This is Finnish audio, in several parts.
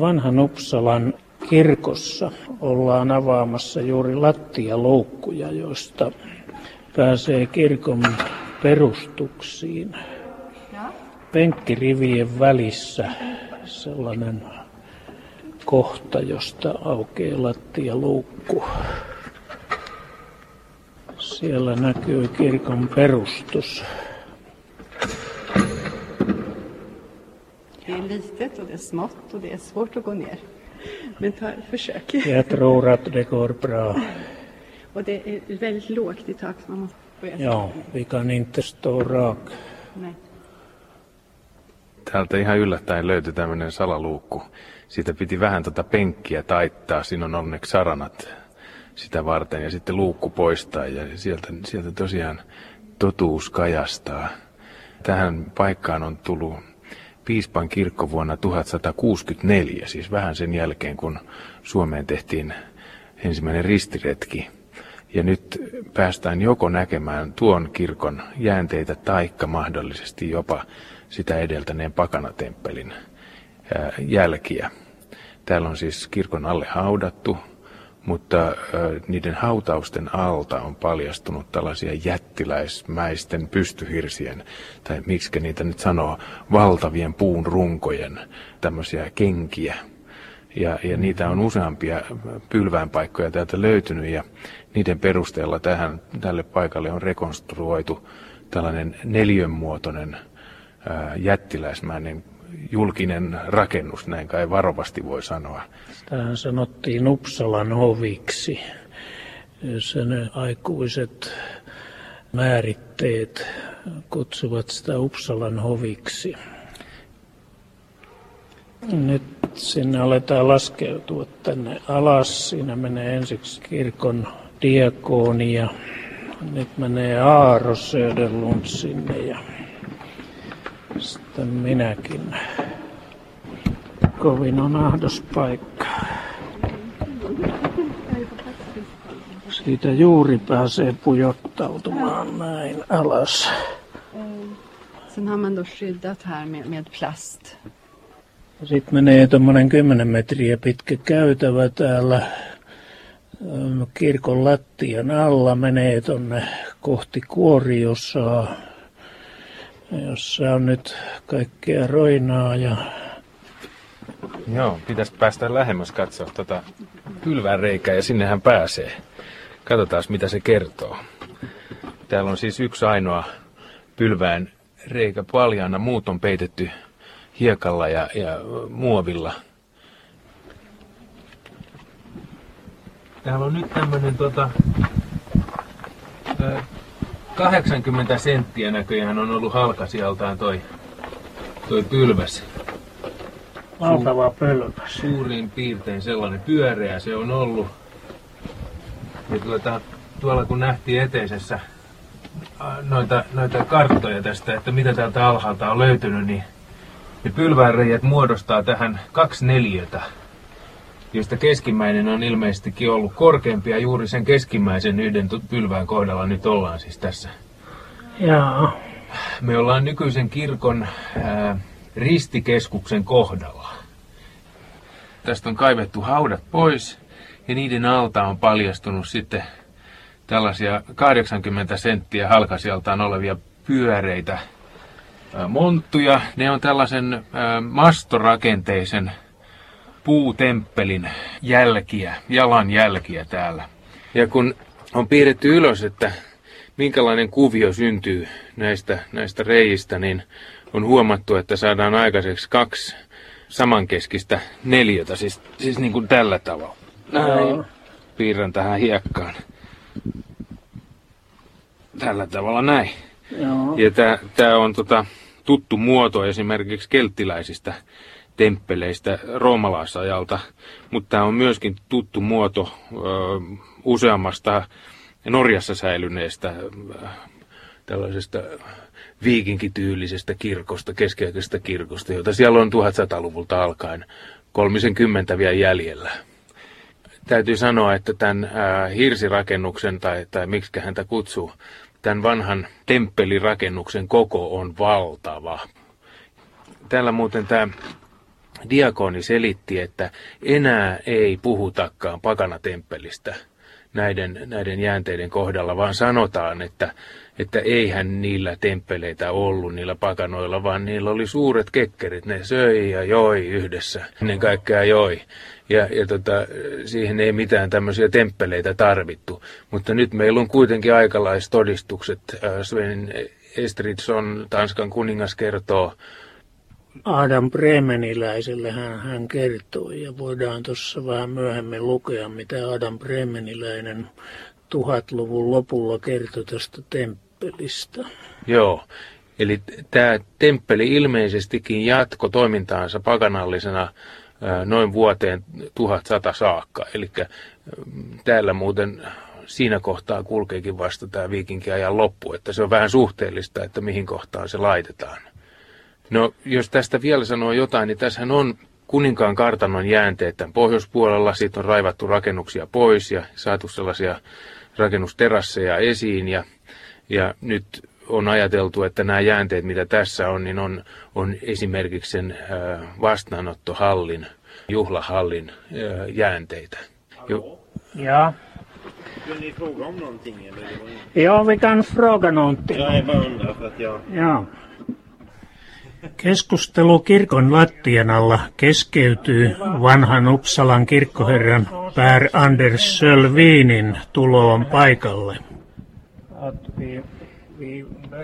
Vanhan Uppsalan kirkossa ollaan avaamassa juuri lattialoukkuja, joista pääsee kirkon perustuksiin. Penkkirivien välissä sellainen kohta, josta aukeaa lattialoukku. Siellä näkyy kirkon perustus. Det är litet och det är smått och det är svårt att gå ner. Men ta, försök. Jag tror att det går bra. Och det är väldigt lågt i tak. Man måste börja Ja, vi kan inte stå rak. Nej. Täältä ihan yllättäen löytyi tämmöinen salaluukku. Siitä piti vähän tota penkkiä taittaa. Siinä on onneksi saranat sitä varten ja sitten luukku poistaa ja sieltä, sieltä tosiaan totuus kajastaa. Tähän paikkaan on tullut piispan kirkko vuonna 1164, siis vähän sen jälkeen kun Suomeen tehtiin ensimmäinen ristiretki. Ja nyt päästään joko näkemään tuon kirkon jäänteitä taikka mahdollisesti jopa sitä edeltäneen pakanatemppelin jälkiä. Täällä on siis kirkon alle haudattu, mutta niiden hautausten alta on paljastunut tällaisia jättiläismäisten pystyhirsien, tai miksi niitä nyt sanoo, valtavien puun runkojen tämmöisiä kenkiä. Ja, ja niitä on useampia pylväänpaikkoja täältä löytynyt ja niiden perusteella tähän, tälle paikalle on rekonstruoitu tällainen neljönmuotoinen jättiläismäinen julkinen rakennus, näin kai varovasti voi sanoa. Tähän sanottiin Uppsalan hoviksi. Sen aikuiset määritteet kutsuvat sitä Uppsalan hoviksi. Nyt sinne aletaan laskeutua tänne alas. Siinä menee ensiksi kirkon diakooni ja nyt menee Aaro Söderlund sinne ja sitten minäkin. Kovin on ahdos paikka. Siitä juuri pääsee pujottautumaan näin alas. Sen har man då skyddat här med, med plast. Sitten menee tuommoinen 10 metriä pitkä käytävä täällä ähm, kirkon lattian alla. Menee tonne kohti kuoriosaa, jossa on nyt kaikkea roinaa ja Joo, pitäisi päästä lähemmäs katsoa tota pylvään reikää ja sinnehän pääsee. Katsotaan mitä se kertoo. Täällä on siis yksi ainoa pylvään reikä paljaana, muut on peitetty hiekalla ja, ja muovilla. Täällä on nyt tämmönen tota, ö, 80 senttiä näköjään on ollut halkasijaltaan toi, toi pylväs. Valtava pölväs. suurin piirtein sellainen pyöreä se on ollut. Ja tuota, tuolla kun nähtiin eteisessä noita, noita karttoja tästä, että mitä täältä alhaalta on löytynyt, niin ne pylväänreijät muodostaa tähän kaksi neliötä, josta keskimmäinen on ilmeisestikin ollut korkeampi ja juuri sen keskimmäisen yhden pylvään kohdalla nyt ollaan siis tässä. Jaa, Me ollaan nykyisen kirkon ää, ristikeskuksen kohdalla. Tästä on kaivettu haudat pois ja niiden alta on paljastunut sitten tällaisia 80 senttiä halkasijaltaan olevia pyöreitä monttuja. Ne on tällaisen mastorakenteisen puutemppelin jälkiä, jalanjälkiä täällä. Ja kun on piirretty ylös, että minkälainen kuvio syntyy näistä, näistä reijistä, niin on huomattu, että saadaan aikaiseksi kaksi samankeskistä neliötä, siis, siis niin kuin tällä tavalla. Näin. Piirrän tähän hiekkaan. Tällä tavalla näin. joo. Ja tämä on tota, tuttu muoto esimerkiksi kelttiläisistä temppeleistä roomalaisajalta, mutta tämä on myöskin tuttu muoto ö, useammasta Norjassa säilyneestä ö, tällaisesta viikinkityylisestä kirkosta, keskiaikaisesta kirkosta, jota siellä on 1100-luvulta alkaen 30 vielä jäljellä. Täytyy sanoa, että tämän ää, hirsirakennuksen, tai, tai miksi häntä kutsuu, tämän vanhan temppelirakennuksen koko on valtava. Täällä muuten tämä diakoni selitti, että enää ei puhutakaan pakanatemppelistä näiden, näiden jäänteiden kohdalla, vaan sanotaan, että, että eihän niillä temppeleitä ollut niillä pakanoilla, vaan niillä oli suuret kekkerit, ne söi ja joi yhdessä, ennen kaikkea joi. Ja, ja tota, siihen ei mitään tämmöisiä temppeleitä tarvittu. Mutta nyt meillä on kuitenkin aikalaistodistukset. Sven Estridsson, Tanskan kuningas, kertoo Adam Bremeniläiselle hän, hän kertoi ja voidaan tuossa vähän myöhemmin lukea, mitä Adam Bremeniläinen tuhatluvun lopulla kertoi tästä temppelistä. Joo, eli tämä temppeli ilmeisestikin jatko toimintaansa pakanallisena noin vuoteen 1100 saakka. Eli täällä muuten siinä kohtaa kulkeekin vasta tämä viikinkiajan loppu, että se on vähän suhteellista, että mihin kohtaan se laitetaan. No, jos tästä vielä sanoo jotain, niin tässä on kuninkaan kartanon jäänteet tämän pohjoispuolella. Siitä on raivattu rakennuksia pois ja saatu sellaisia rakennusterasseja esiin. Ja, ja nyt on ajateltu, että nämä jäänteet, mitä tässä on, niin on, on esimerkiksi sen vastaanottohallin, juhlahallin jäänteitä. Jo. Ja. Ja, vi kan fråga någonting. Jag bara undrar för att jag... Ja. Keskustelu kirkon lattian alla keskeytyy vanhan Uppsalan kirkkoherran Pär Anders Sölvinin tuloon paikalle.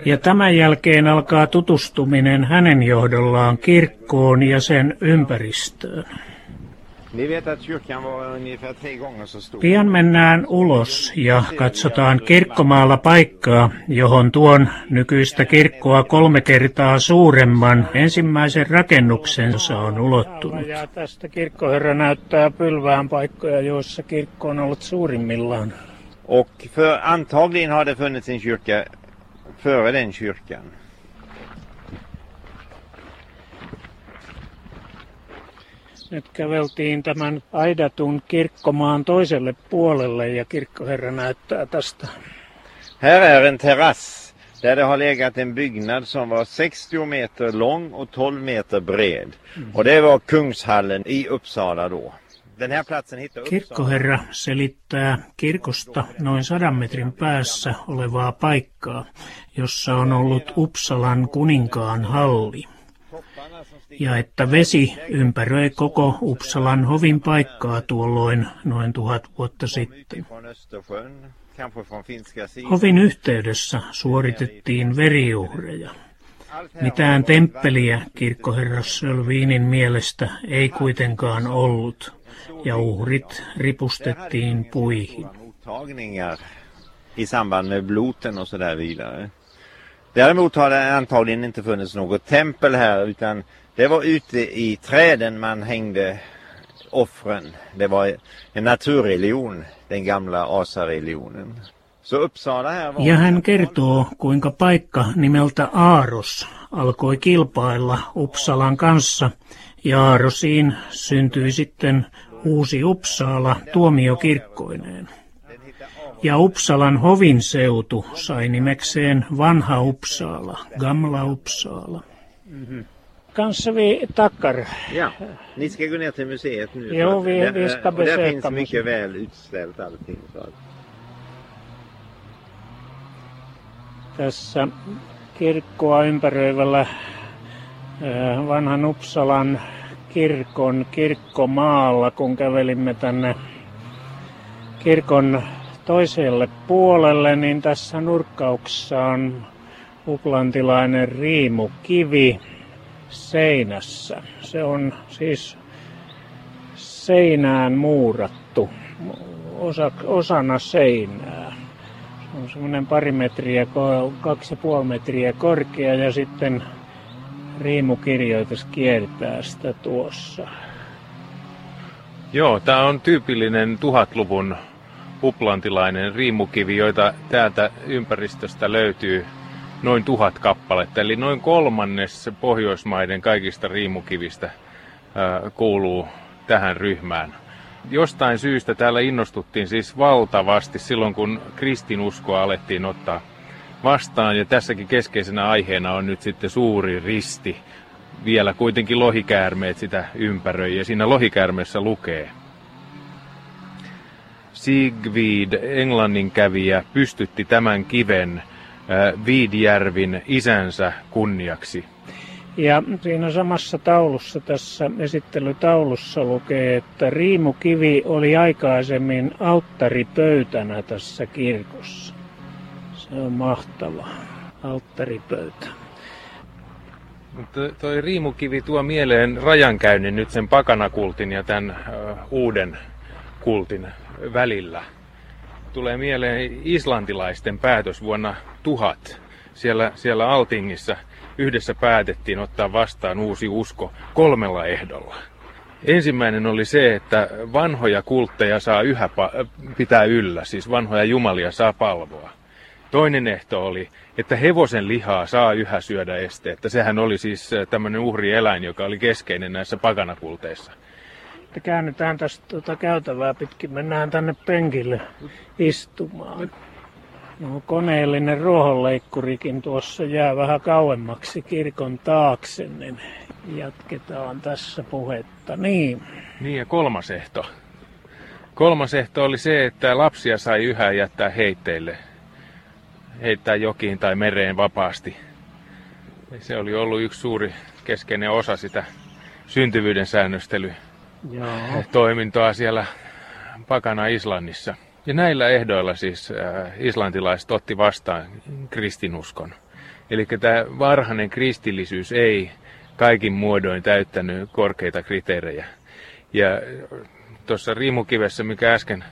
Ja tämän jälkeen alkaa tutustuminen hänen johdollaan kirkkoon ja sen ympäristöön. Pian mennään ulos ja katsotaan kirkkomaalla paikkaa, johon tuon nykyistä kirkkoa kolme kertaa suuremman ensimmäisen rakennuksen on ulottunut. Ja tästä kirkkoherra näyttää pylvään paikkoja, joissa kirkko on ollut suurimmillaan. Och för antagligen har det funnits en kyrka före den kyrkan. Nyt käveltiin tämän aidatun kirkkomaan toiselle puolelle ja kirkkoherra näyttää tästä. Här är en terrass där det har legat en byggnad som var 60 meter lång och 12 meter bred. Mm. Och det var Kungshallen i Uppsala då. Kirkkoherra selittää kirkosta noin sadan metrin päässä olevaa paikkaa, jossa on ollut Uppsalan kuninkaan halli ja että vesi ympäröi koko Uppsalan hovin paikkaa tuolloin noin tuhat vuotta sitten. Hovin yhteydessä suoritettiin veriuhreja. Mitään temppeliä kirkkoherras Sölviinin mielestä ei kuitenkaan ollut, ja uhrit ripustettiin puihin. I samband med bloten och så där vidare. Däremot har det antagligen inte funnits något tempel här utan det var ute i träden man hängde offren. Det var en naturreligion, den gamla asareligionen. Så Uppsala här var... Ja hän kertoo, kuinka paikka nimeltä Aaros alkoi kilpailla Uppsalan kanssa, ja Aarosiin syntyi sitten uusi Uppsala tuomiokirkkoineen. Ja Uppsalan hovin seutu sai nimekseen Vanha Uppsala, Gamla Uppsala. Mm-hmm. Kanske vi tackar. Ja, ni ska gå ner till museet nu. Jo, vi, vi ska besöka. där finns mycket väl utställt allting. Så. Tässä kirkkoa ympäröivällä vanhan Uppsalan kirkon kirkkomaalla, kun kävelimme tänne kirkon toiselle puolelle, niin tässä nurkkauksessa on uplantilainen riimukivi seinässä. Se on siis seinään muurattu osa, osana seinää. Se on semmoinen pari metriä, kaksi ja puoli metriä korkea ja sitten riimukirjoitus kiertää sitä tuossa. Joo, tämä on tyypillinen tuhatluvun uplantilainen riimukivi, joita täältä ympäristöstä löytyy noin tuhat kappaletta. Eli noin kolmannes Pohjoismaiden kaikista riimukivistä kuuluu tähän ryhmään. Jostain syystä täällä innostuttiin siis valtavasti silloin, kun kristinuskoa alettiin ottaa vastaan. Ja tässäkin keskeisenä aiheena on nyt sitten suuri risti, vielä kuitenkin lohikäärmeet sitä ympäröi ja siinä lohikäärmeessä lukee. Sigvid, englannin kävijä, pystytti tämän kiven Viidjärvin isänsä kunniaksi. Ja siinä samassa taulussa, tässä esittelytaulussa lukee, että riimukivi oli aikaisemmin alttaripöytänä tässä kirkossa. Se on mahtava alttaripöytä. Mutta toi riimukivi tuo mieleen rajankäynnin nyt sen pakanakultin ja tämän uh, uuden kultin välillä. Tulee mieleen islantilaisten päätös vuonna 1000 siellä, siellä Altingissa yhdessä päätettiin ottaa vastaan uusi usko kolmella ehdolla. Ensimmäinen oli se, että vanhoja kultteja saa yhä pitää yllä, siis vanhoja jumalia saa palvoa. Toinen ehto oli, että hevosen lihaa saa yhä syödä esteettä. Sehän oli siis äh, tämmöinen uhrieläin, joka oli keskeinen näissä paganakulteissa. Käännytään tästä tuota käytävää pitkin, mennään tänne penkille istumaan. No, koneellinen ruohonleikkurikin tuossa jää vähän kauemmaksi kirkon taakse, niin jatketaan tässä puhetta. Niin. Niin ja kolmas ehto. Kolmas ehto oli se, että lapsia sai yhä jättää heitteille. Heittää jokiin tai mereen vapaasti. Se oli ollut yksi suuri keskeinen osa sitä syntyvyyden säännöstely toimintoa siellä pakana Islannissa. Ja näillä ehdoilla siis äh, islantilaiset otti vastaan kristinuskon. Eli tämä varhainen kristillisyys ei kaikin muodoin täyttänyt korkeita kriteerejä. Ja tuossa riimukivessä, mikä äsken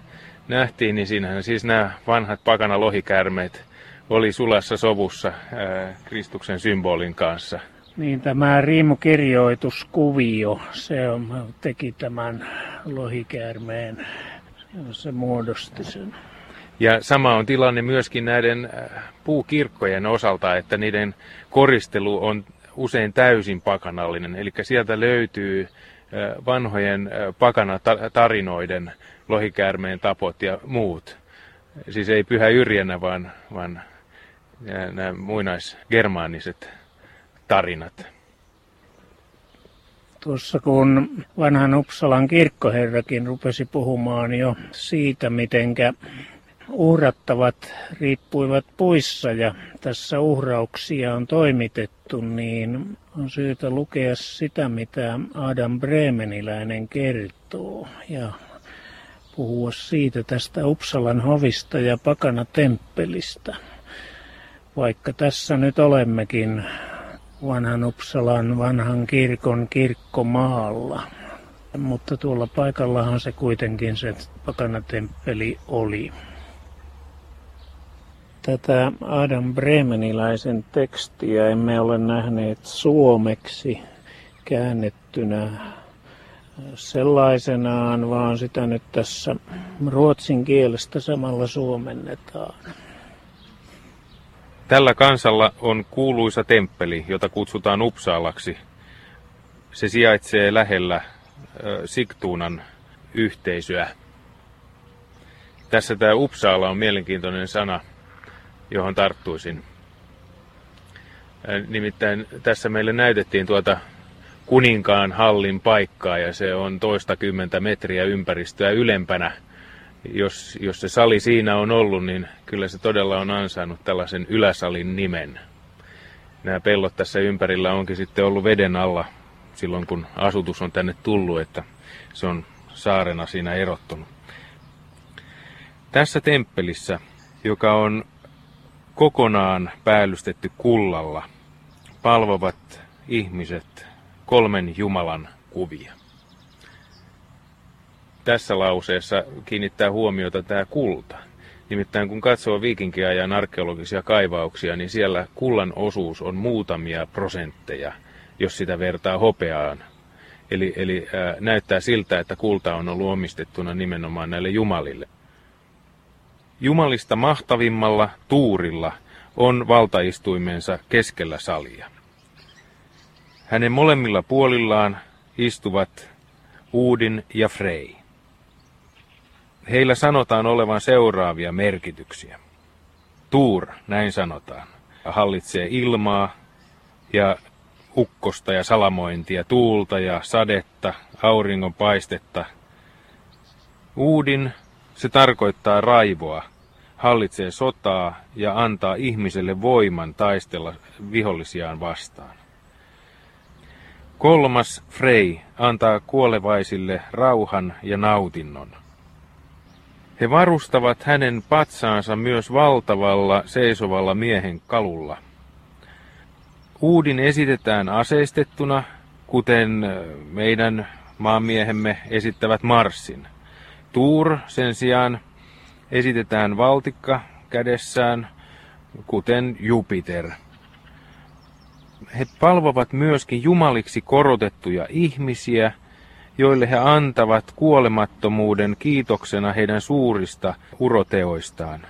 nähtiin, niin siinähän siis nämä vanhat pakana lohikärmeet oli sulassa sovussa ää, äh, Kristuksen symbolin kanssa. Niin tämä riimukirjoituskuvio, se on, teki tämän lohikäärmeen se muodosti sen. Ja sama on tilanne myöskin näiden äh, puukirkkojen osalta, että niiden koristelu on usein täysin pakanallinen. Eli sieltä löytyy äh, vanhojen äh, pakanatarinoiden lohikäärmeen tapot ja muut. Siis ei pyhä yrjänä, vaan, vaan nämä muinaisgermaaniset tarinat. Tuossa kun vanhan Uppsalan kirkkoherrakin rupesi puhumaan jo siitä, mitenkä uhrattavat riippuivat puissa ja tässä uhrauksia on toimitettu, niin on syytä lukea sitä, mitä Adam Bremeniläinen kertoo ja puhua siitä tästä Uppsalan hovista ja pakana temppelistä. Vaikka tässä nyt olemmekin vanhan Uppsalan vanhan kirkon kirkkomaalla. Mutta tuolla paikallahan se kuitenkin se pakanatemppeli oli. Tätä Adam Bremeniläisen tekstiä emme ole nähneet suomeksi käännettynä sellaisenaan, vaan sitä nyt tässä ruotsin kielestä samalla suomennetaan. Tällä kansalla on kuuluisa temppeli, jota kutsutaan Upsaalaksi. Se sijaitsee lähellä Siktuunan yhteisöä. Tässä tämä Upsaala on mielenkiintoinen sana, johon tarttuisin. Nimittäin tässä meille näytettiin tuota kuninkaan hallin paikkaa ja se on toista kymmentä metriä ympäristöä ylempänä – jos, jos se sali siinä on ollut, niin kyllä se todella on ansainnut tällaisen yläsalin nimen. Nämä pellot tässä ympärillä onkin sitten ollut veden alla silloin, kun asutus on tänne tullut, että se on saarena siinä erottunut. Tässä temppelissä, joka on kokonaan päällystetty kullalla, palvovat ihmiset kolmen Jumalan kuvia tässä lauseessa kiinnittää huomiota tämä kulta. Nimittäin kun katsoo viikinkiajan arkeologisia kaivauksia, niin siellä kullan osuus on muutamia prosentteja, jos sitä vertaa hopeaan. Eli, eli ää, näyttää siltä, että kulta on ollut omistettuna nimenomaan näille jumalille. Jumalista mahtavimmalla tuurilla on valtaistuimensa keskellä salia. Hänen molemmilla puolillaan istuvat Uudin ja Frey. Heillä sanotaan olevan seuraavia merkityksiä. Tuur, näin sanotaan, hallitsee ilmaa ja ukkosta ja salamointia, tuulta ja sadetta, auringon paistetta. Uudin, se tarkoittaa raivoa, hallitsee sotaa ja antaa ihmiselle voiman taistella vihollisiaan vastaan. Kolmas Frey antaa kuolevaisille rauhan ja nautinnon. He varustavat hänen patsaansa myös valtavalla seisovalla miehen kalulla. Uudin esitetään aseistettuna, kuten meidän maamiehemme esittävät marssin. Tuur sen sijaan esitetään valtikka kädessään, kuten Jupiter. He palvovat myöskin jumaliksi korotettuja ihmisiä, joille he antavat kuolemattomuuden kiitoksena heidän suurista uroteoistaan.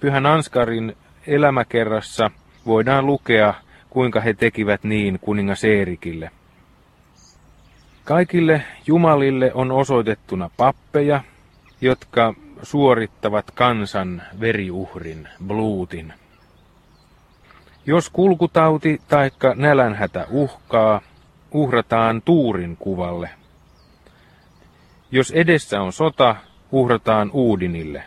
Pyhän Anskarin elämäkerrassa voidaan lukea, kuinka he tekivät niin kuningas Eerikille. Kaikille jumalille on osoitettuna pappeja, jotka suorittavat kansan veriuhrin, bluutin. Jos kulkutauti tai nälänhätä uhkaa, uhrataan tuurin kuvalle. Jos edessä on sota, uhrataan Uudinille.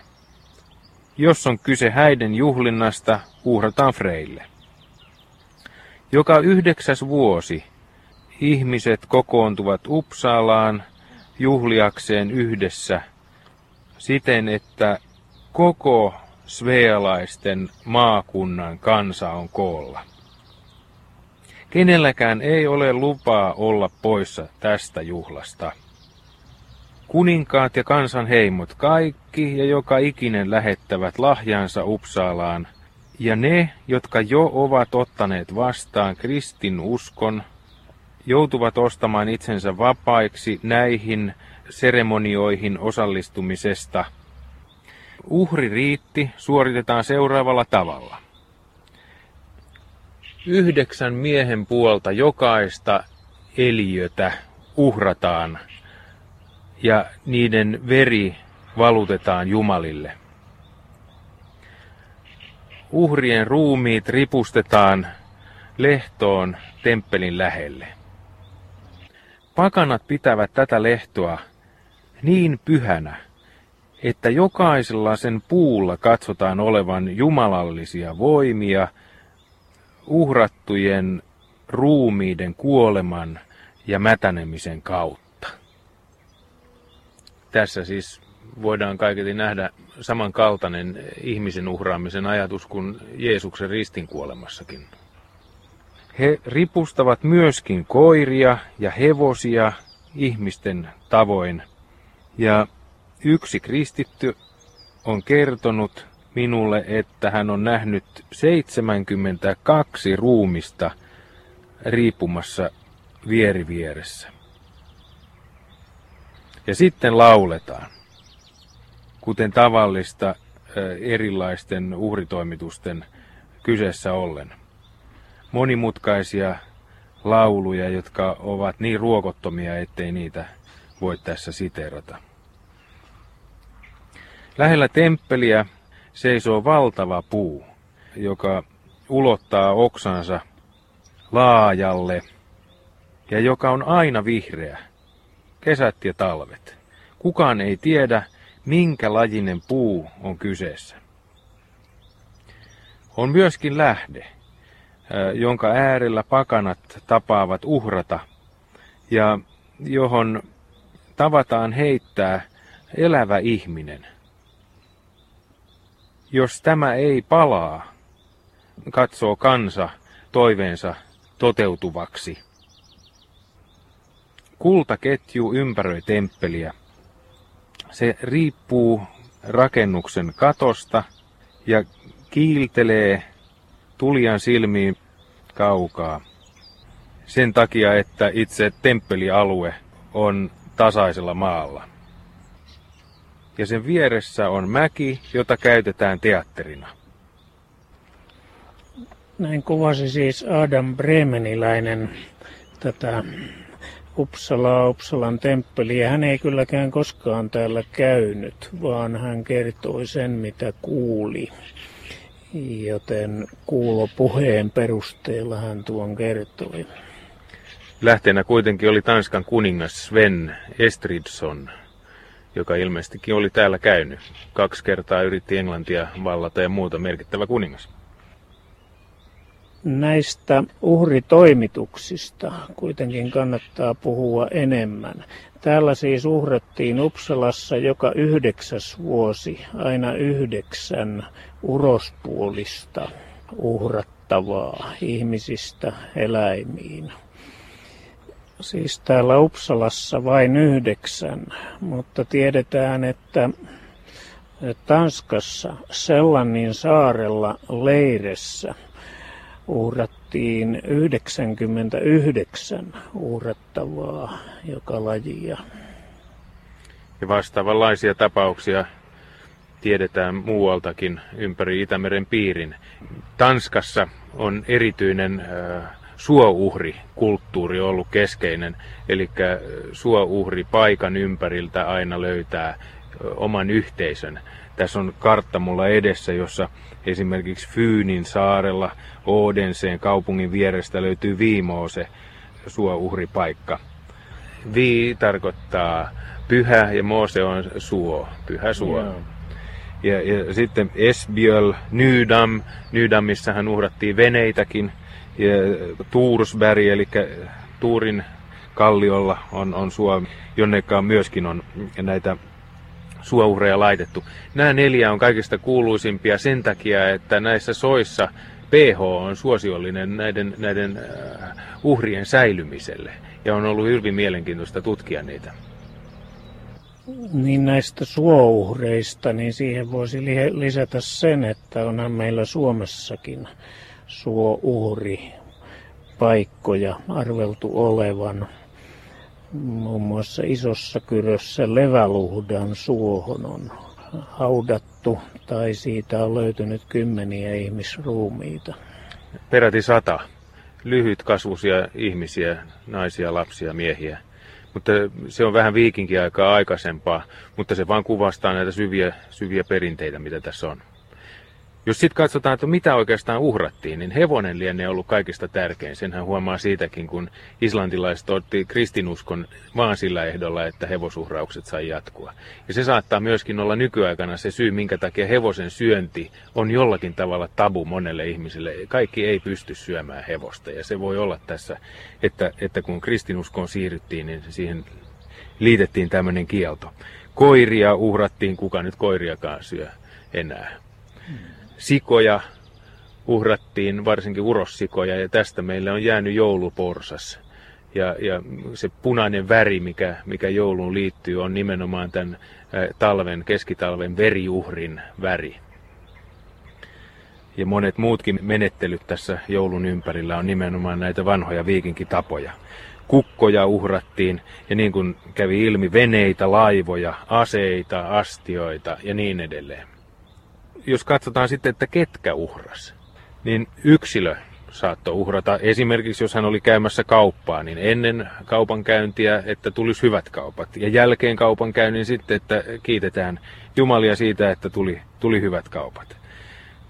Jos on kyse häiden juhlinnasta, uhrataan Freille. Joka yhdeksäs vuosi ihmiset kokoontuvat Uppsalaan juhliakseen yhdessä siten, että koko svealaisten maakunnan kansa on koolla. Kenelläkään ei ole lupaa olla poissa tästä juhlasta. Kuninkaat ja kansan heimot kaikki ja joka ikinen lähettävät lahjansa Upsaalaan, ja ne, jotka jo ovat ottaneet vastaan kristin uskon, joutuvat ostamaan itsensä vapaiksi näihin seremonioihin osallistumisesta. Uhri riitti suoritetaan seuraavalla tavalla. Yhdeksän miehen puolta jokaista eliötä uhrataan ja niiden veri valutetaan Jumalille. Uhrien ruumiit ripustetaan lehtoon temppelin lähelle. Pakanat pitävät tätä lehtoa niin pyhänä, että jokaisella sen puulla katsotaan olevan jumalallisia voimia uhrattujen ruumiiden kuoleman ja mätänemisen kautta. Tässä siis voidaan kaiketi nähdä samankaltainen ihmisen uhraamisen ajatus kuin Jeesuksen ristin kuolemassakin. He ripustavat myöskin koiria ja hevosia ihmisten tavoin. Ja yksi kristitty on kertonut minulle, että hän on nähnyt 72 ruumista riipumassa vierivieressä. Ja sitten lauletaan, kuten tavallista erilaisten uhritoimitusten kyseessä ollen monimutkaisia lauluja, jotka ovat niin ruokottomia, ettei niitä voi tässä siterata. Lähellä temppeliä seisoo valtava puu, joka ulottaa oksansa laajalle ja joka on aina vihreä, kesät ja talvet. Kukaan ei tiedä, minkä lajinen puu on kyseessä. On myöskin lähde, jonka äärellä pakanat tapaavat uhrata ja johon tavataan heittää elävä ihminen. Jos tämä ei palaa, katsoo kansa toiveensa toteutuvaksi. Kultaketju ympäröi temppeliä. Se riippuu rakennuksen katosta ja kiiltelee tulijan silmiin kaukaa. Sen takia, että itse temppelialue on tasaisella maalla. Ja sen vieressä on mäki, jota käytetään teatterina. Näin kuvasi siis Adam Bremeniläinen tätä Uppsalaa, Uppsalan temppeliä. Hän ei kylläkään koskaan täällä käynyt, vaan hän kertoi sen, mitä kuuli. joten kuulopuheen perusteella hän tuon kertoi. Lähteenä kuitenkin oli Tanskan kuningas Sven Estridsson, joka ilmeisestikin oli täällä käynyt. Kaksi kertaa yritti Englantia vallata ja muuta merkittävä kuningas. Näistä uhritoimituksista kuitenkin kannattaa puhua enemmän. Täällä siis uhrattiin Uppsalassa joka yhdeksäs vuosi aina yhdeksän urospuolista uhrattavaa ihmisistä eläimiin. Siis täällä Uppsalassa vain yhdeksän, mutta tiedetään, että Tanskassa Sellanin saarella leiressä uhrattiin 99 uhrattavaa joka lajia. Ja vastaavanlaisia tapauksia tiedetään muualtakin ympäri Itämeren piirin. Tanskassa on erityinen äh, suouhrikulttuuri ollut keskeinen, eli suouhri paikan ympäriltä aina löytää oman yhteisön. Tässä on kartta mulla edessä, jossa esimerkiksi Fyynin saarella Odenseen kaupungin vierestä löytyy Viimoose suouhripaikka. Vi tarkoittaa pyhä ja Moose on suo, pyhä suo. Yeah. Ja, ja sitten Esbjöl, Nydam, Nydamissahan uhrattiin veneitäkin. Ja Tuursberg, eli Tuurin kalliolla on, on suo, jonnekaan myöskin on näitä suouhreja laitettu. Nämä neljä on kaikista kuuluisimpia sen takia, että näissä soissa pH on suosiollinen näiden, näiden äh, uhrien säilymiselle. Ja on ollut hyvin mielenkiintoista tutkia niitä. Niin näistä suouhreista, niin siihen voisi lisätä sen, että onhan meillä Suomessakin suouhri paikkoja arveltu olevan. Muun muassa Isossa Kyrössä Leväluhdan suohon on haudattu tai siitä on löytynyt kymmeniä ihmisruumiita. Peräti sata lyhytkasvuisia ihmisiä, naisia, lapsia, miehiä. Mutta se on vähän viikinkiaikaa aikaisempaa, mutta se vaan kuvastaa näitä syviä, syviä perinteitä, mitä tässä on. Jos sitten katsotaan, että mitä oikeastaan uhrattiin, niin hevonen lienee ollut kaikista tärkein. Senhän huomaa siitäkin, kun islantilaiset otti kristinuskon vaan sillä ehdolla, että hevosuhraukset sai jatkua. Ja se saattaa myöskin olla nykyaikana se syy, minkä takia hevosen syönti on jollakin tavalla tabu monelle ihmiselle. Kaikki ei pysty syömään hevosta ja se voi olla tässä, että, että kun kristinuskoon siirryttiin, niin siihen liitettiin tämmöinen kielto. Koiria uhrattiin, kuka nyt koiriakaan syö enää sikoja uhrattiin, varsinkin urossikoja, ja tästä meille on jäänyt jouluporsas. Ja, ja se punainen väri, mikä, mikä jouluun liittyy, on nimenomaan tämän talven, keskitalven veriuhrin väri. Ja monet muutkin menettelyt tässä joulun ympärillä on nimenomaan näitä vanhoja viikinkitapoja. Kukkoja uhrattiin, ja niin kuin kävi ilmi, veneitä, laivoja, aseita, astioita ja niin edelleen jos katsotaan sitten, että ketkä uhras, niin yksilö saattoi uhrata esimerkiksi, jos hän oli käymässä kauppaa, niin ennen kaupankäyntiä, että tulisi hyvät kaupat. Ja jälkeen kaupankäynnin sitten, että kiitetään Jumalia siitä, että tuli, tuli hyvät kaupat.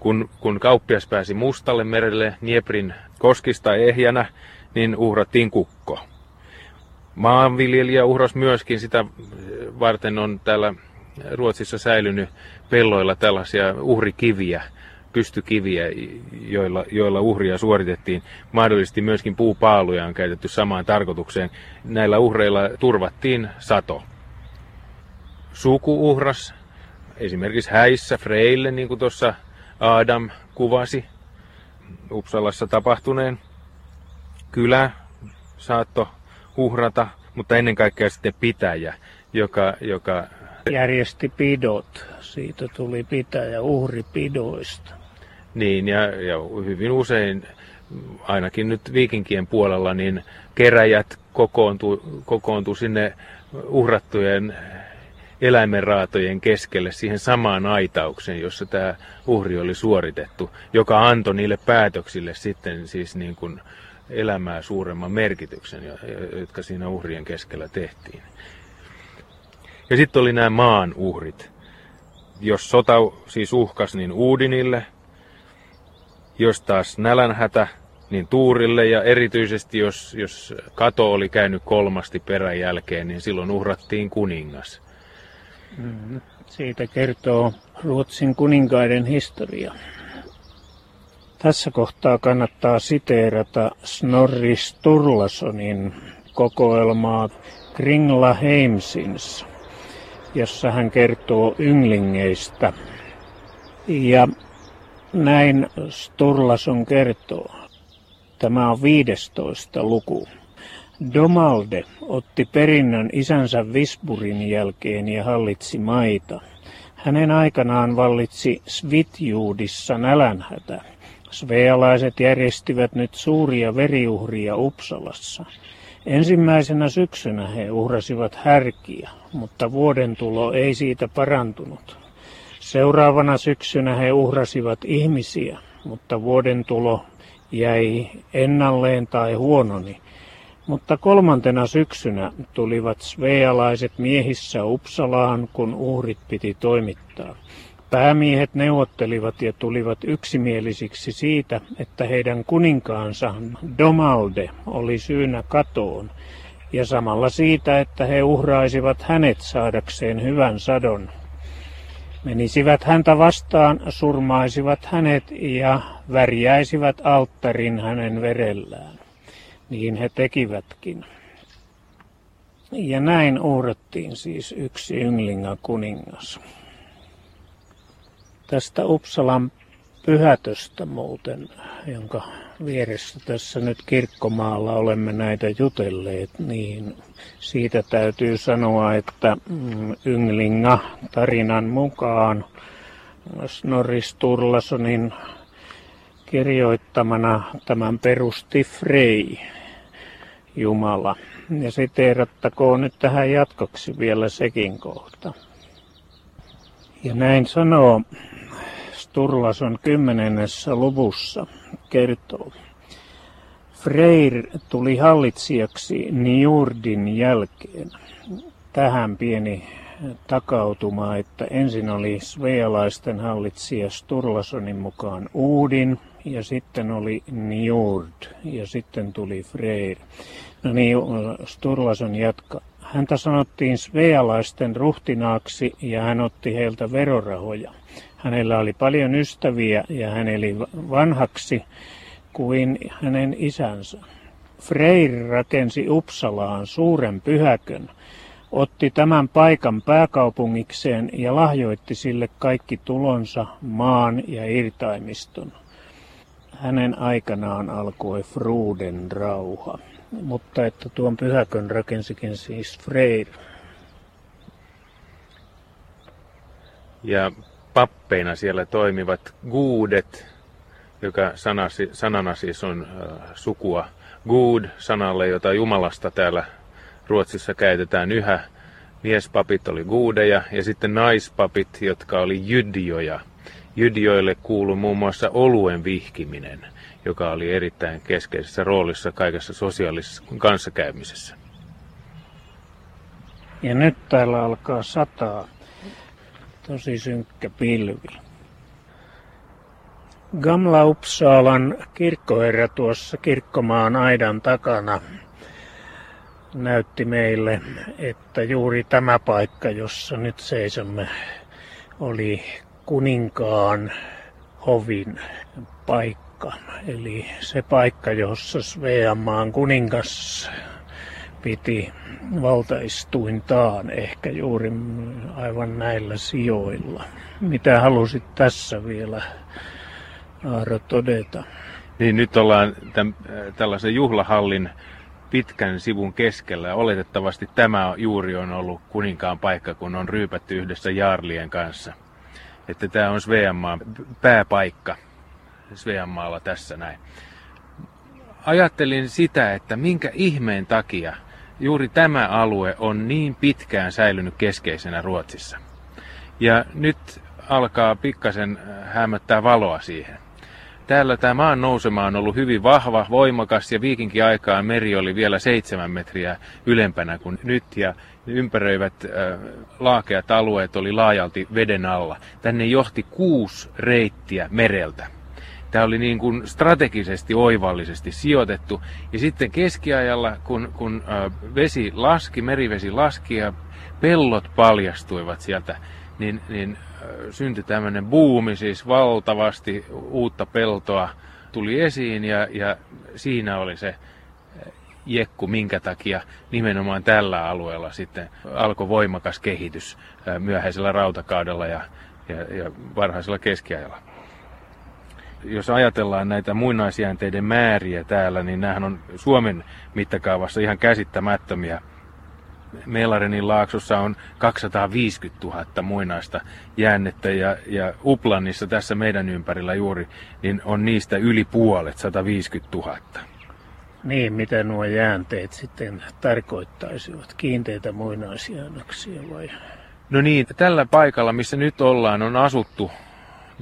Kun, kun kauppias pääsi Mustalle merelle Nieprin koskista ehjänä, niin uhrattiin kukko. Maanviljelijä uhras myöskin, sitä varten on täällä Ruotsissa säilynyt pelloilla tällaisia uhrikiviä, pystykiviä, joilla, joilla uhria suoritettiin. Mahdollisesti myöskin puupaaluja on käytetty samaan tarkoitukseen. Näillä uhreilla turvattiin sato. Sukuuhras, esimerkiksi häissä Freille, niin kuin tuossa Adam kuvasi Uppsalassa tapahtuneen. Kylä saatto uhrata, mutta ennen kaikkea sitten pitäjä, joka, joka järjesti pidot. Siitä tuli pitäjä uhripidoista. Niin, ja, ja hyvin usein, ainakin nyt viikinkien puolella, niin keräjät kokoontuu, kokoontuu sinne uhrattujen eläimenraatojen keskelle siihen samaan aitaukseen, jossa tämä uhri oli suoritettu, joka antoi niille päätöksille sitten siis niin kuin elämää suuremman merkityksen, jotka siinä uhrien keskellä tehtiin. Ja sitten oli nämä maan uhrit. Jos sota siis uhkas, niin Uudinille Jos taas nälänhätä, niin tuurille ja erityisesti jos, jos kato oli käynyt kolmasti perän jälkeen, niin silloin uhrattiin kuningas. Mm, siitä kertoo Ruotsin kuninkaiden historia. Tässä kohtaa kannattaa siteerata Snorri Sturlasonin kokoelmaa Kringla Heimsins, jossa hän kertoo ynglingeistä. Ja näin Sturlason kertoo. Tämä on 15 luku. Domalde otti perinnön isänsä Visburin jälkeen ja hallitsi maita. Hänen aikanaan vallitsi Svitjuudissa nälänhätä. Svealaiset järjestivät nyt suuria veriuhria Uppsalassa. Ensimmäisenä syksynä he uhrasivat härkiä, mutta vuoden tulo ei siitä parantunut. Seuraavana syksynä he uhrasivat ihmisiä, mutta vuoden tulo jäi ennalleen tai huononi. Mutta kolmantena syksynä tulivat svealaiset miehissä Uppsalaan, kun uhrit piti toimittaa. Päämiehet neuvottelivat ja tulivat yksimielisiksi siitä, että heidän kuninkaansa Domalde oli syynä katoon, ja samalla siitä, että he uhraisivat hänet saadakseen hyvän sadon. Menisivät häntä vastaan, surmaisivat hänet ja värjäisivät alttarin hänen verellään. Niin he tekivätkin. Ja näin uhrattiin siis yksi ynglinga kuningas. Tästä Uppsalan pyhätöstä muuten, jonka vieressä tässä nyt kirkkomaalla olemme näitä jutelleet, niin siitä täytyy sanoa, että mm, Ynglinga tarinan mukaan Snorri Sturlasonin kirjoittamana tämän perusti Frey, Jumala. Ja siteerattakoon nyt tähän jatkoksi vielä sekin kohta. Ja näin sanoo Sturlason kymmenennessä luvussa kertoo. Freyr tuli hallitsijaksi Niurdin jälkeen. Tähän pieni takautuma, että ensin oli svealaisten hallitsija Sturlasonin mukaan Uudin ja sitten oli Njord ja sitten tuli Freyr. No niin, Sturlason jatka. Häntä sanottiin svealaisten ruhtinaaksi ja hän otti heiltä verorahoja. Hänellä oli paljon ystäviä ja hän eli vanhaksi kuin hänen isänsä. Freyr rakensi Uppsalaan suuren pyhäkön, otti tämän paikan pääkaupungikseen ja lahjoitti sille kaikki tulonsa, maan ja irtaimiston. Hänen aikanaan alkoi Fruden rauha, mutta että tuon pyhäkön rakensikin siis Freyr. Ja pappeina siellä toimivat guudet, joka sanasi, sanana siis on äh, sukua good sanalle, jota Jumalasta täällä Ruotsissa käytetään yhä. Miespapit oli guudeja ja sitten naispapit, jotka oli jydioja. Jydioille kuului muun muassa oluen vihkiminen, joka oli erittäin keskeisessä roolissa kaikessa sosiaalisessa kanssakäymisessä. Ja nyt täällä alkaa sataa tosi synkkä pilvi. Gamla Uppsalan kirkkoherra tuossa kirkkomaan aidan takana näytti meille, että juuri tämä paikka, jossa nyt seisomme, oli kuninkaan hovin paikka. Eli se paikka, jossa Sveamaan kuningas piti valtaistuintaan ehkä juuri aivan näillä sijoilla. Mitä halusit tässä vielä, Aaro, todeta? Niin nyt ollaan tämän, äh, tällaisen juhlahallin pitkän sivun keskellä oletettavasti tämä juuri on ollut kuninkaan paikka, kun on ryypätty yhdessä Jaarlien kanssa. Että tämä on Sveanmaan pääpaikka Sveanmaalla tässä näin. Ajattelin sitä, että minkä ihmeen takia juuri tämä alue on niin pitkään säilynyt keskeisenä Ruotsissa. Ja nyt alkaa pikkasen äh, hämöttää valoa siihen. Täällä tämä maan nousema on ollut hyvin vahva, voimakas ja viikinkin aikaan meri oli vielä seitsemän metriä ylempänä kuin nyt ja ympäröivät äh, laakeat alueet oli laajalti veden alla. Tänne johti kuusi reittiä mereltä. Tämä oli niin kuin strategisesti oivallisesti sijoitettu. Ja sitten keskiajalla, kun, kun vesi laski, merivesi laski ja pellot paljastuivat sieltä, niin, niin syntyi tämmöinen buumi, siis valtavasti uutta peltoa tuli esiin ja, ja siinä oli se jekku, minkä takia nimenomaan tällä alueella sitten alkoi voimakas kehitys myöhäisellä rautakaudella ja, ja, ja varhaisella keskiajalla. Jos ajatellaan näitä muinaisjäänteiden määriä täällä, niin nämähän on Suomen mittakaavassa ihan käsittämättömiä. Melarenin laaksossa on 250 000 muinaista jäännettä ja, ja Uplannissa tässä meidän ympärillä juuri, niin on niistä yli puolet, 150 000. Niin, mitä nuo jäänteet sitten tarkoittaisivat? Kiinteitä muinaisjäännöksiä vai? No niin, tällä paikalla, missä nyt ollaan, on asuttu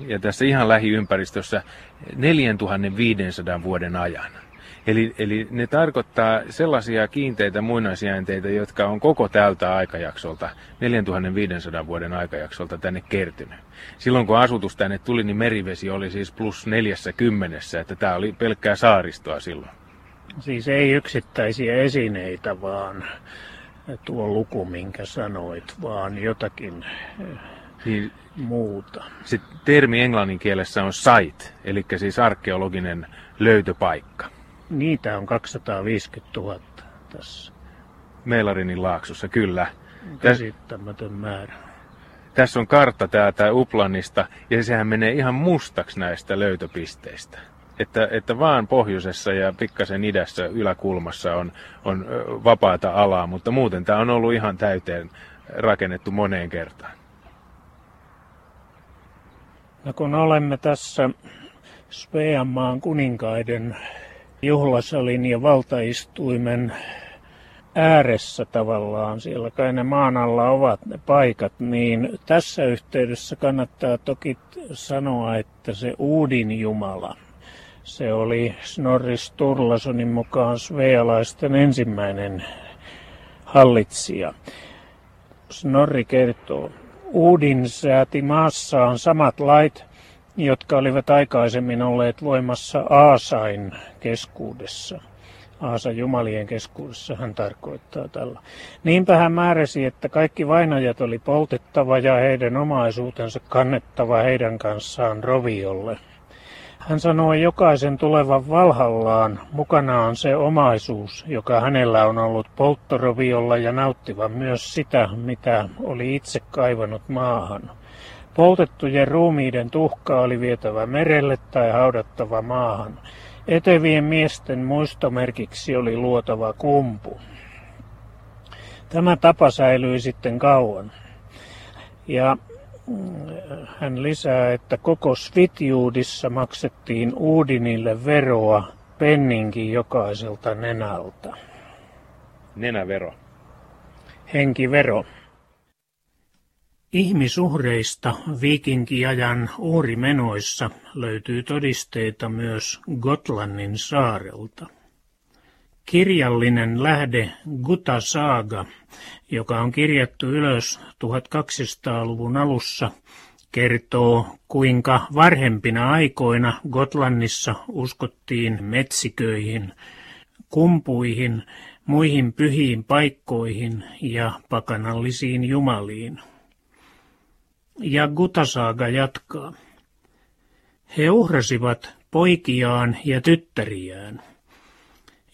ja tässä ihan lähiympäristössä 4500 vuoden ajan. Eli, eli ne tarkoittaa sellaisia kiinteitä muinaisjäänteitä, jotka on koko tältä aikajaksolta, 4500 vuoden aikajaksolta tänne kertynyt. Silloin kun asutus tänne tuli, niin merivesi oli siis plus 40, että tämä oli pelkkää saaristoa silloin. Siis ei yksittäisiä esineitä, vaan tuo luku, minkä sanoit, vaan jotakin eh, niin, muuta. Se termi englannin kielessä on site, eli siis arkeologinen löytöpaikka. Niitä on 250 000 tässä. Melarinin laaksossa, kyllä. Käsittämätön määrä. Tässä on kartta täältä Uplannista, ja sehän menee ihan mustaksi näistä löytöpisteistä että, että vaan pohjoisessa ja pikkasen idässä yläkulmassa on, on vapaata alaa, mutta muuten tämä on ollut ihan täyteen rakennettu moneen kertaan. No kun olemme tässä Sveanmaan kuninkaiden juhlasalin ja valtaistuimen ääressä tavallaan, siellä kai ne maan alla ovat ne paikat, niin tässä yhteydessä kannattaa toki sanoa, että se Uudin Jumala – se oli Snorri Sturlasonin mukaan svealaisten ensimmäinen hallitsija. Snorri kertoo, Uudin sääti maassaan samat lait, jotka olivat aikaisemmin olleet voimassa Aasain keskuudessa. Aasa Jumalien keskuudessa hän tarkoittaa tällä. Niinpä hän määräsi, että kaikki vainajat oli poltettava ja heidän omaisuutensa kannettava heidän kanssaan roviolle. Hän sanoi jokaisen tulevan valhallaan mukanaan se omaisuus, joka hänellä on ollut polttoroviolla ja nauttivan myös sitä, mitä oli itse kaivannut maahan. Poltettujen ruumiiden tuhka oli vietävä merelle tai haudattava maahan. Etevien miesten muistomerkiksi oli luotava kumpu. Tämä tapa säilyi sitten kauan. Ja hän lisää, että koko Svitjuudissa maksettiin Uudinille veroa penninkin jokaiselta nenältä. Nenävero. Henkivero. Ihmisuhreista viikinkiajan uurimenoissa löytyy todisteita myös Gotlannin saarelta. Kirjallinen lähde Guta Saaga, joka on kirjattu ylös 1200-luvun alussa, kertoo, kuinka varhempina aikoina Gotlannissa uskottiin metsiköihin, kumpuihin, muihin pyhiin paikkoihin ja pakanallisiin jumaliin. Ja Gutasaaga jatkaa. He uhrasivat poikiaan ja tyttäriään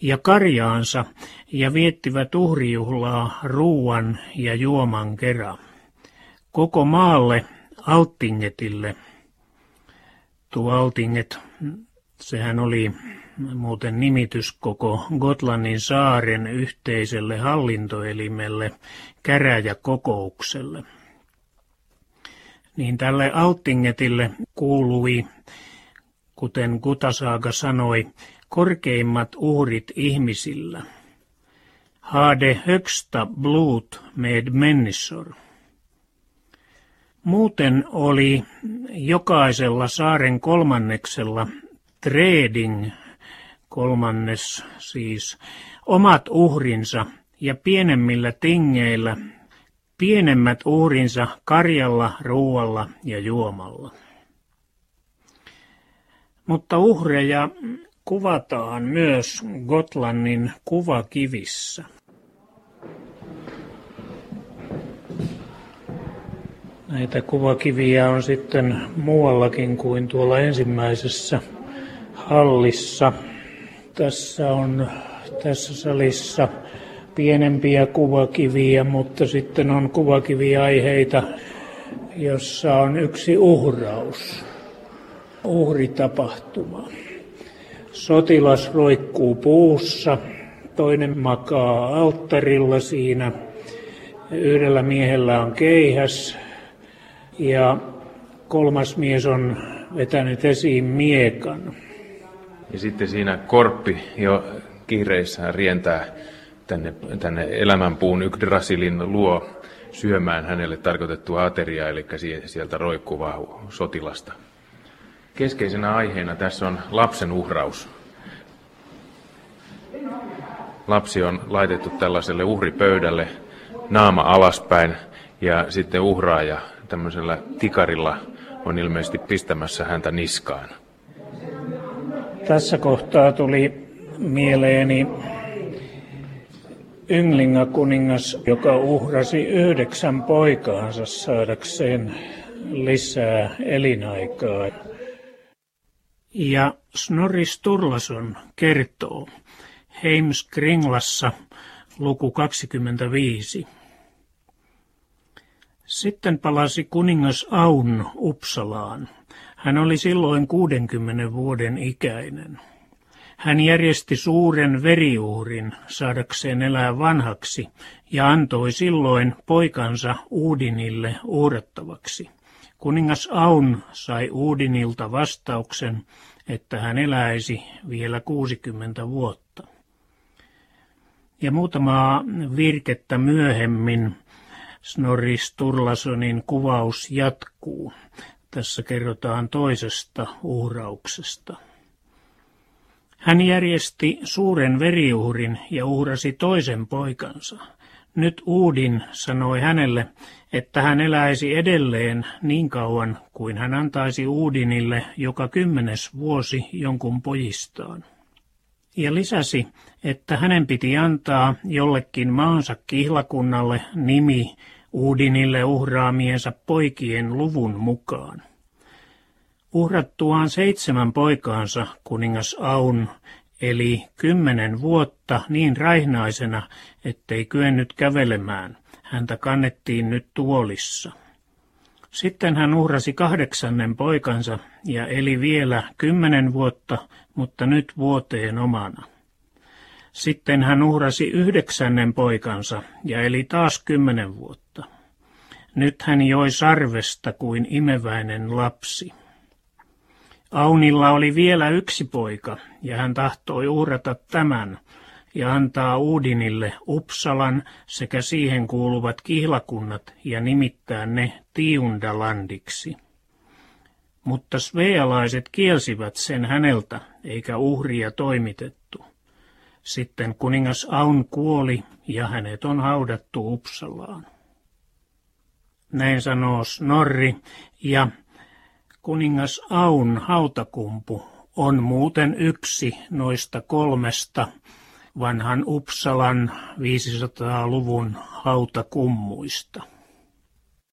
ja karjaansa ja viettivät uhrijuhlaa ruuan ja juoman kerran. Koko maalle Altingetille. Tuo Altinget, sehän oli muuten nimitys koko Gotlannin saaren yhteiselle hallintoelimelle, käräjäkokoukselle. Niin tälle Altingetille kuului, kuten Kutasaaga sanoi, korkeimmat uhrit ihmisillä. Hade högsta blut med människor. Muuten oli jokaisella saaren kolmanneksella trading, kolmannes siis, omat uhrinsa ja pienemmillä tingeillä pienemmät uhrinsa karjalla, ruualla ja juomalla. Mutta uhreja kuvataan myös Gotlannin kuvakivissä. Näitä kuvakiviä on sitten muuallakin kuin tuolla ensimmäisessä hallissa. Tässä on tässä salissa pienempiä kuvakiviä, mutta sitten on kuvakiviaiheita, jossa on yksi uhraus, uhritapahtuma. Sotilas roikkuu puussa, toinen makaa alttarilla siinä, yhdellä miehellä on keihäs ja kolmas mies on vetänyt esiin miekan. Ja sitten siinä korppi jo kiireissään rientää tänne, tänne elämänpuun Yggdrasilin luo syömään hänelle tarkoitettua ateriaa, eli sieltä roikkuvaa sotilasta. Keskeisenä aiheena tässä on lapsen uhraus. Lapsi on laitettu tällaiselle uhripöydälle, naama alaspäin, ja sitten uhraaja tämmöisellä tikarilla on ilmeisesti pistämässä häntä niskaan. Tässä kohtaa tuli mieleeni Ynglinga kuningas, joka uhrasi yhdeksän poikaansa saadakseen lisää elinaikaa. Ja Snorri Sturlason kertoo Heimskringlassa luku 25. Sitten palasi kuningas Aun Uppsalaan. Hän oli silloin 60 vuoden ikäinen. Hän järjesti suuren veriuhrin saadakseen elää vanhaksi ja antoi silloin poikansa Uudinille uhrattavaksi. Kuningas Aun sai Uudinilta vastauksen, että hän eläisi vielä 60 vuotta. Ja muutamaa virkettä myöhemmin Snorri Sturlasonin kuvaus jatkuu. Tässä kerrotaan toisesta uhrauksesta. Hän järjesti suuren veriuhrin ja uhrasi toisen poikansa. Nyt Uudin sanoi hänelle, että hän eläisi edelleen niin kauan kuin hän antaisi Uudinille joka kymmenes vuosi jonkun pojistaan. Ja lisäsi, että hänen piti antaa jollekin maansa kihlakunnalle nimi Uudinille uhraamiensa poikien luvun mukaan. Uhrattuaan seitsemän poikaansa kuningas Aun eli kymmenen vuotta niin raihnaisena, ettei kyennyt kävelemään. Häntä kannettiin nyt tuolissa. Sitten hän uhrasi kahdeksannen poikansa ja eli vielä kymmenen vuotta, mutta nyt vuoteen omana. Sitten hän uhrasi yhdeksännen poikansa ja eli taas kymmenen vuotta. Nyt hän joi sarvesta kuin imeväinen lapsi. Aunilla oli vielä yksi poika, ja hän tahtoi uhrata tämän ja antaa Uudinille Upsalan sekä siihen kuuluvat kihlakunnat ja nimittää ne Tiundalandiksi. Mutta svealaiset kielsivät sen häneltä, eikä uhria toimitettu. Sitten kuningas Aun kuoli ja hänet on haudattu Upsalaan. Näin sanoo Snorri, ja kuningas Aun hautakumpu on muuten yksi noista kolmesta vanhan Uppsalan 500-luvun hautakummuista.